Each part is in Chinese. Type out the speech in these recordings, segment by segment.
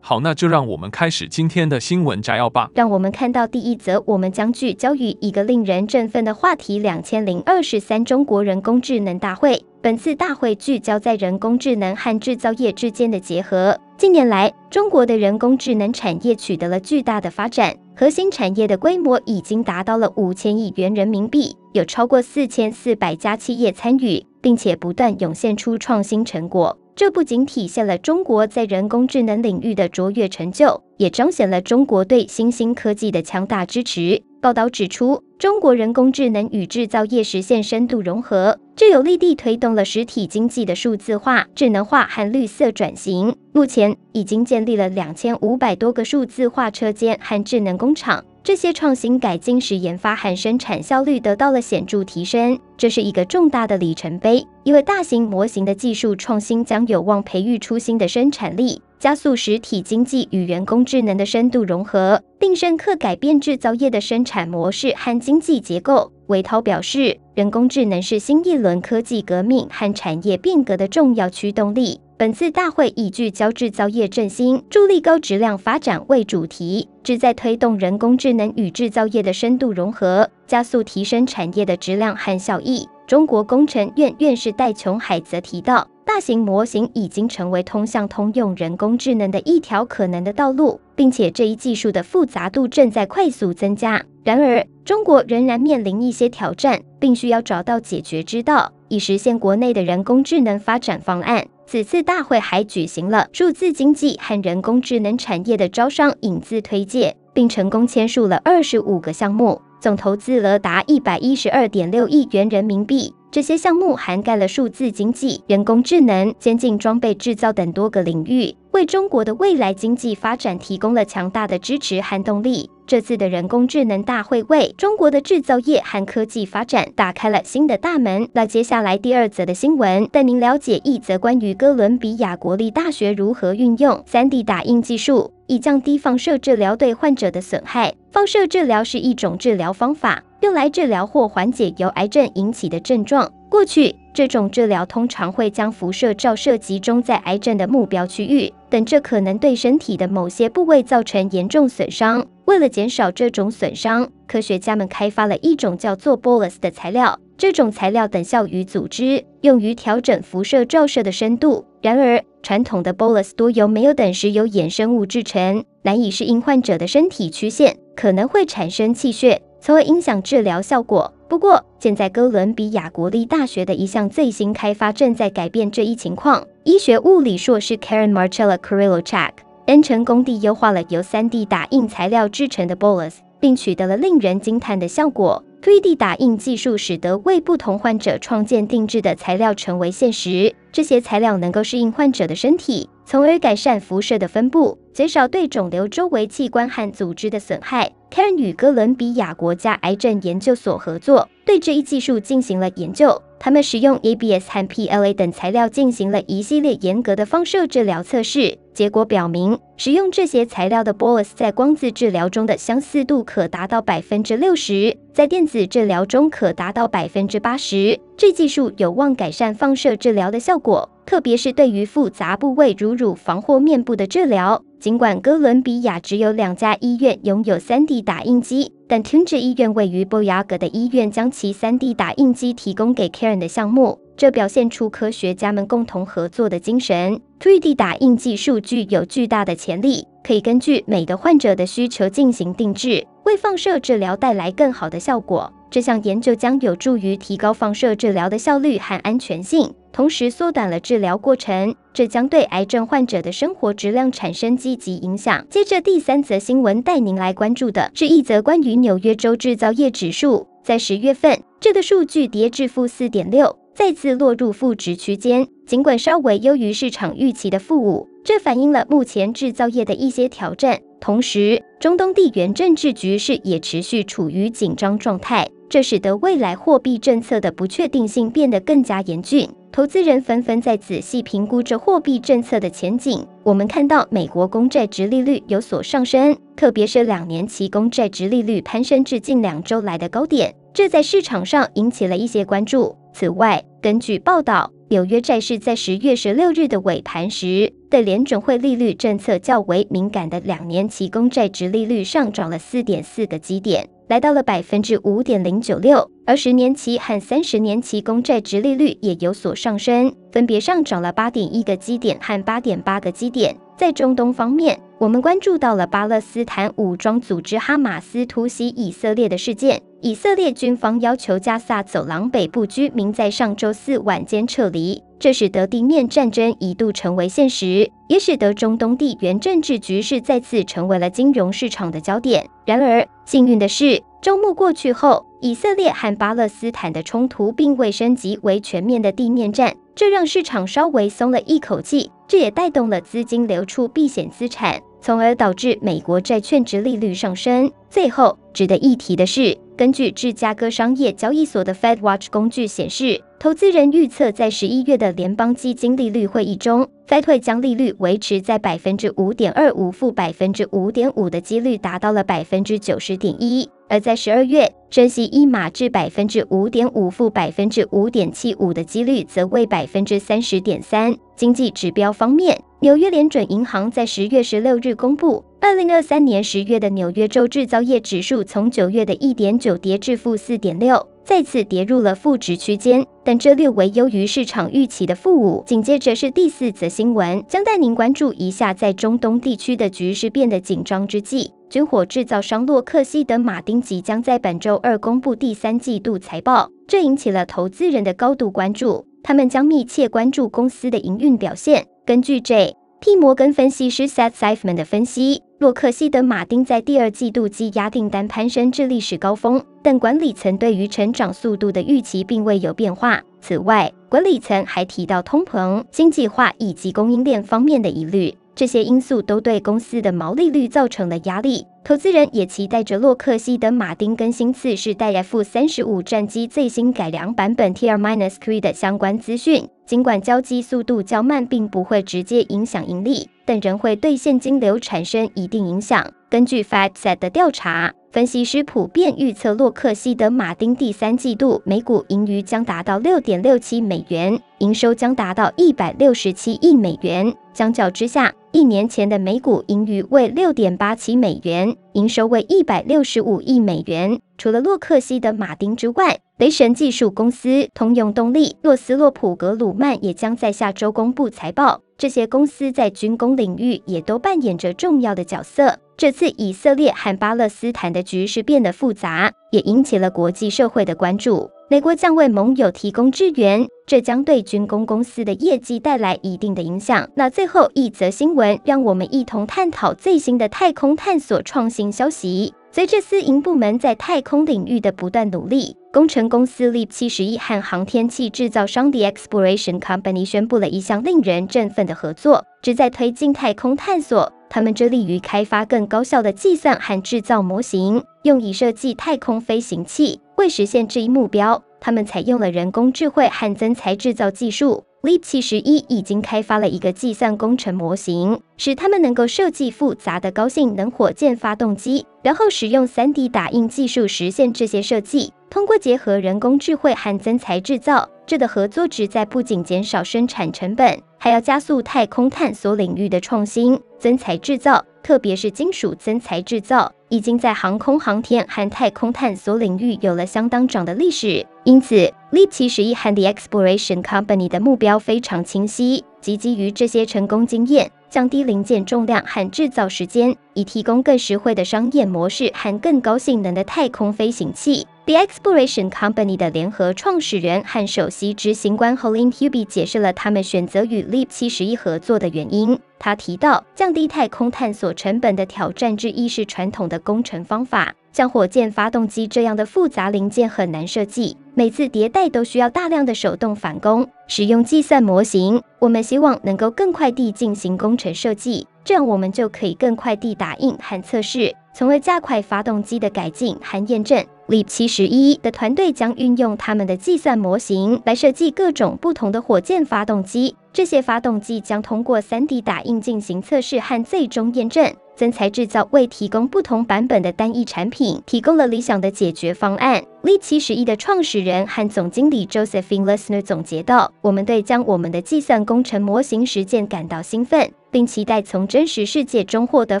好，那就让我们开始今天的新闻摘要吧。让我们看到第一则，我们将聚焦于一个令人振奋的话题：两千零二十三中国人工智能大会。本次大会聚焦在人工智能和制造业之间的结合。近年来，中国的人工智能产业取得了巨大的发展，核心产业的规模已经达到了五千亿元人民币，有超过四千四百家企业参与，并且不断涌现出创新成果。这不仅体现了中国在人工智能领域的卓越成就，也彰显了中国对新兴科技的强大支持。报道指出，中国人工智能与制造业实现深度融合，这有力地推动了实体经济的数字化、智能化和绿色转型。目前已经建立了两千五百多个数字化车间和智能工厂。这些创新改进使研发和生产效率得到了显著提升，这是一个重大的里程碑。因为大型模型的技术创新将有望培育出新的生产力，加速实体经济与人工智能的深度融合，并深刻改变制造业的生产模式和经济结构。韦涛表示，人工智能是新一轮科技革命和产业变革的重要驱动力。本次大会以聚焦制造业振兴、助力高质量发展为主题，旨在推动人工智能与制造业的深度融合，加速提升产业的质量和效益。中国工程院院士戴琼海则提到，大型模型已经成为通向通用人工智能的一条可能的道路，并且这一技术的复杂度正在快速增加。然而，中国仍然面临一些挑战，并需要找到解决之道，以实现国内的人工智能发展方案。此次大会还举行了数字经济和人工智能产业的招商引资推介，并成功签署了二十五个项目，总投资额达一百一十二点六亿元人民币。这些项目涵盖了数字经济、人工智能、先进装备制造等多个领域，为中国的未来经济发展提供了强大的支持和动力。这次的人工智能大会为中国的制造业和科技发展打开了新的大门。那接下来第二则的新闻，带您了解一则关于哥伦比亚国立大学如何运用 3D 打印技术，以降低放射治疗对患者的损害。放射治疗是一种治疗方法，用来治疗或缓解由癌症引起的症状。过去，这种治疗通常会将辐射照射集中在癌症的目标区域，等这可能对身体的某些部位造成严重损伤。为了减少这种损伤，科学家们开发了一种叫做 Bolus 的材料。这种材料等效于组织，用于调整辐射照射的深度。然而，传统的 Bolus 多由没有等时有衍生物制成，难以适应患者的身体曲线，可能会产生气血，从而影响治疗效果。不过，现在哥伦比亚国立大学的一项最新开发正在改变这一情况。医学物理硕士 Karen Marcella c a r i l l o c h a c k 恩成功地优化了由 3D 打印材料制成的 Bolus，并取得了令人惊叹的效果。3D 打印技术使得为不同患者创建定制的材料成为现实。这些材料能够适应患者的身体，从而改善辐射的分布，减少对肿瘤周围器官和组织的损害。Karen 与哥伦比亚国家癌症研究所合作，对这一技术进行了研究。他们使用 ABS 和 PLA 等材料进行了一系列严格的放射治疗测试。结果表明，使用这些材料的 Bolus 在光子治疗中的相似度可达到百分之六十，在电子治疗中可达到百分之八十。这技术有望改善放射治疗的效果，特别是对于复杂部位如乳房或面部的治疗。尽管哥伦比亚只有两家医院拥有 3D 打印机，但停止医院位于博雅格的医院将其 3D 打印机提供给 Karen 的项目，这表现出科学家们共同合作的精神。3D 打印技术具有巨大的潜力，可以根据每个患者的需求进行定制，为放射治疗带来更好的效果。这项研究将有助于提高放射治疗的效率和安全性，同时缩短了治疗过程，这将对癌症患者的生活质量产生积极影响。接着，第三则新闻带您来关注的是一则关于纽约州制造业指数，在十月份，这个数据跌至负四点六，再次落入负值区间。尽管稍微优于市场预期的负五，这反映了目前制造业的一些挑战。同时，中东地缘政治局势也持续处于紧张状态，这使得未来货币政策的不确定性变得更加严峻。投资人纷纷在仔细评估着货币政策的前景。我们看到美国公债殖利率有所上升，特别是两年期公债殖利率攀升至近两周来的高点，这在市场上引起了一些关注。此外，根据报道，纽约债市在十月十六日的尾盘时，对联准会利率政策较为敏感的两年期公债殖利率上涨了四点四个基点。来到了百分之五点零九六，而十年期和三十年期公债殖利率也有所上升，分别上涨了八点一个基点和八点八个基点。在中东方面，我们关注到了巴勒斯坦武装组织哈马斯突袭以色列的事件。以色列军方要求加萨走廊北部居民在上周四晚间撤离，这使得地面战争一度成为现实，也使得中东地缘政治局势再次成为了金融市场的焦点。然而，幸运的是，周末过去后，以色列和巴勒斯坦的冲突并未升级为全面的地面战，这让市场稍微松了一口气。这也带动了资金流出避险资产，从而导致美国债券值利率上升。最后，值得一提的是，根据芝加哥商业交易所的 FedWatch 工具显示，投资人预测在十一月的联邦基金利率会议中，Fed 会将利率维持在百分之五点二五负百分之五点五的几率达到了百分之九十点一。而在十二月，升息一码至百分之五点五负百分之五点七五的几率则为百分之三十点三。经济指标方面，纽约联准银行在十月十六日公布，二零二三年十月的纽约州制造业指数从九月的一点九跌至负四点六，再次跌入了负值区间，但这略为优于市场预期的负五。紧接着是第四则新闻，将带您关注一下，在中东地区的局势变得紧张之际，军火制造商洛克希德马丁即将在本周二公布第三季度财报，这引起了投资人的高度关注。他们将密切关注公司的营运表现。根据 J.P. 摩根分析师 Seth Seifman 的分析，洛克希德马丁在第二季度积压订单攀升至历史高峰，但管理层对于成长速度的预期并未有变化。此外，管理层还提到通膨、经济化以及供应链方面的疑虑。这些因素都对公司的毛利率造成了压力，投资人也期待着洛克希德马丁更新次世代 F 三十五战机最新改良版本 T R minus Q 的相关资讯。尽管交机速度较慢，并不会直接影响盈利，但仍会对现金流产生一定影响。根据 FactSet 的调查，分析师普遍预测洛克希德马丁第三季度每股盈余将达到六点六七美元，营收将达到一百六十七亿美元。相较之下，一年前的每股盈余为六点八七美元，营收为一百六十五亿美元。除了洛克希德马丁之外，雷神技术公司、通用动力、洛斯洛普格鲁曼也将在下周公布财报。这些公司在军工领域也都扮演着重要的角色。这次以色列和巴勒斯坦的局势变得复杂，也引起了国际社会的关注。美国将为盟友提供支援，这将对军工公司的业绩带来一定的影响。那最后一则新闻，让我们一同探讨最新的太空探索创新消息。随着私营部门在太空领域的不断努力，工程公司 LEAP 71和航天器制造商 The Exploration Company 宣布了一项令人振奋的合作，旨在推进太空探索。他们致力于开发更高效的计算和制造模型，用以设计太空飞行器。为实现这一目标，他们采用了人工智慧和增材制造技术。LEAP 71已经开发了一个计算工程模型，使他们能够设计复杂的高性能火箭发动机，然后使用 3D 打印技术实现这些设计。通过结合人工智慧和增材制造，这的合作旨在不仅减少生产成本，还要加速太空探索领域的创新。增材制造，特别是金属增材制造，已经在航空航天和太空探索领域有了相当长的历史。因此，LEAP 71和 The Exploration Company 的目标非常清晰，即基于这些成功经验，降低零件重量和制造时间，以提供更实惠的商业模式和更高性能的太空飞行器。The Exploration Company 的联合创始人和首席执行官 Holin Hubie 解释了他们选择与 LEAP 71合作的原因。他提到，降低太空探索成本的挑战之一是传统的工程方法，像火箭发动机这样的复杂零件很难设计，每次迭代都需要大量的手动返工。使用计算模型，我们希望能够更快地进行工程设计，这样我们就可以更快地打印和测试，从而加快发动机的改进和验证。LEAP 71的团队将运用他们的计算模型来设计各种不同的火箭发动机，这些发动机将通过 3D 打印进行测试和最终验证。增材制造为提供不同版本的单一产品提供了理想的解决方案。LEAP 71的创始人和总经理 Josephine Lessner 总结道：“我们对将我们的计算工程模型实践感到兴奋，并期待从真实世界中获得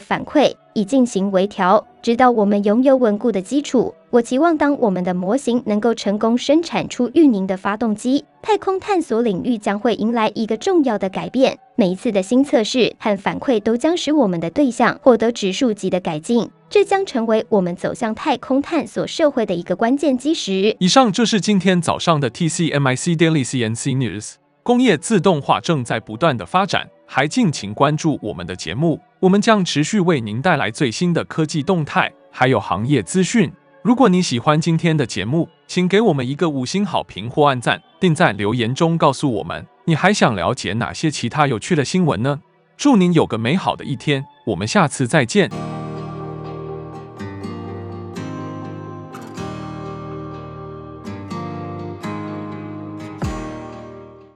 反馈，以进行微调，直到我们拥有稳固的基础。我期望当我们的模型能够成功生产出运营的发动机，太空探索领域将会迎来一个重要的改变。”每一次的新测试和反馈都将使我们的对象获得指数级的改进，这将成为我们走向太空探索社会的一个关键基石。以上就是今天早上的 TCMIC Daily CNC News。工业自动化正在不断的发展，还敬请关注我们的节目，我们将持续为您带来最新的科技动态，还有行业资讯。如果你喜欢今天的节目，请给我们一个五星好评或按赞，并在留言中告诉我们。你还想了解哪些其他有趣的新闻呢？祝您有个美好的一天，我们下次再见。